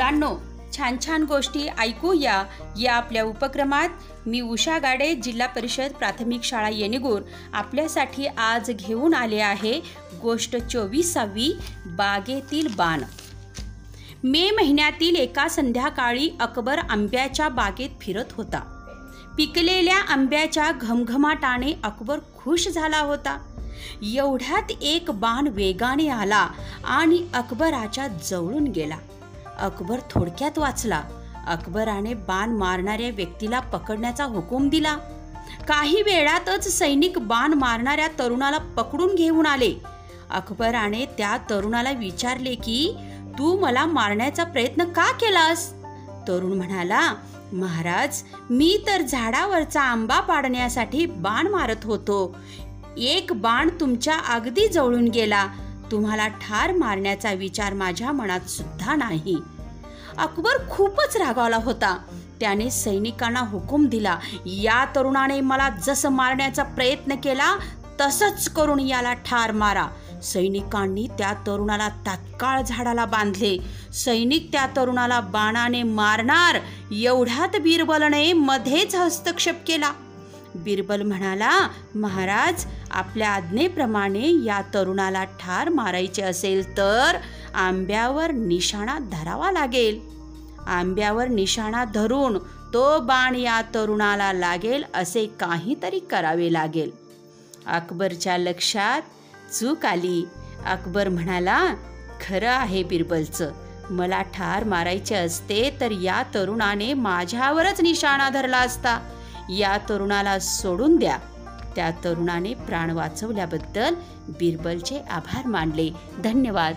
मुलांनो छान छान गोष्टी ऐकूया या आपल्या उपक्रमात मी उषा गाडे जिल्हा परिषद प्राथमिक शाळा येणेगूर आपल्यासाठी आज घेऊन आले आहे गोष्ट चोवीसावी बागेतील बाण. मे महिन्यातील एका संध्याकाळी अकबर आंब्याच्या बागेत फिरत होता. पिकलेल्या आंब्याच्या घमघमाटाने अकबर खुश झाला होता. एवढ्यात एक बाण वेगाने आला आणि अकबराच्या जवळून गेला. अकबर थोडक्यात वाचला. अकबराने बाण मारणाऱ्या व्यक्तीला पकडण्याचा हुकूम दिला. काही वेळातच सैनिक बाण मारणाऱ्या तरुणाला पकडून घेऊन आले. अकबराने त्या तरुणाला विचारले की तू मला मारण्याचा प्रयत्न का केलास? तरुण म्हणाला महाराज मी तर झाडावरचा आंबा पाडण्यासाठी बाण मारत होतो. एक बाण तुमच्या अगदी जवळून गेला. तुम्हाला ठार मारण्याचा विचार माझ्या मनात सुद्धा नाही. अकबर खूपच रागावला होता. त्याने सैनिकांना हुकूम दिला. या तरुणाने मला जसं मारण्याचा प्रयत्न केला तसंच करून याला ठार मारा. सैनिकांनी त्या तरुणाला तात्काळ झाडाला बांधले. सैनिक त्या तरुणाला बाणाने मारणार एवढ्यात बिरबलने मध्येच हस्तक्षेप केला. बिरबल म्हणाला महाराज आपल्या आज्ञेप्रमाणे या तरुणाला ठार मारायचे असेल तर आंब्यावर निशाणा धरावा लागेल. आंब्यावर निशाणा धरून तो बाण या तरुणाला लागेल असे काहीतरी करावे लागेल. अकबरच्या लक्षात चूक आली. अकबर म्हणाला खरं आहे बिरबलचं. मला ठार मारायचे असते तर या तरुणाने माझ्यावरच निशाणा धरला असता. या तरुणाला सोडून द्या. त्या तरुणाने प्राण वाचवल्याबद्दल बिरबलचे आभार मानले. धन्यवाद.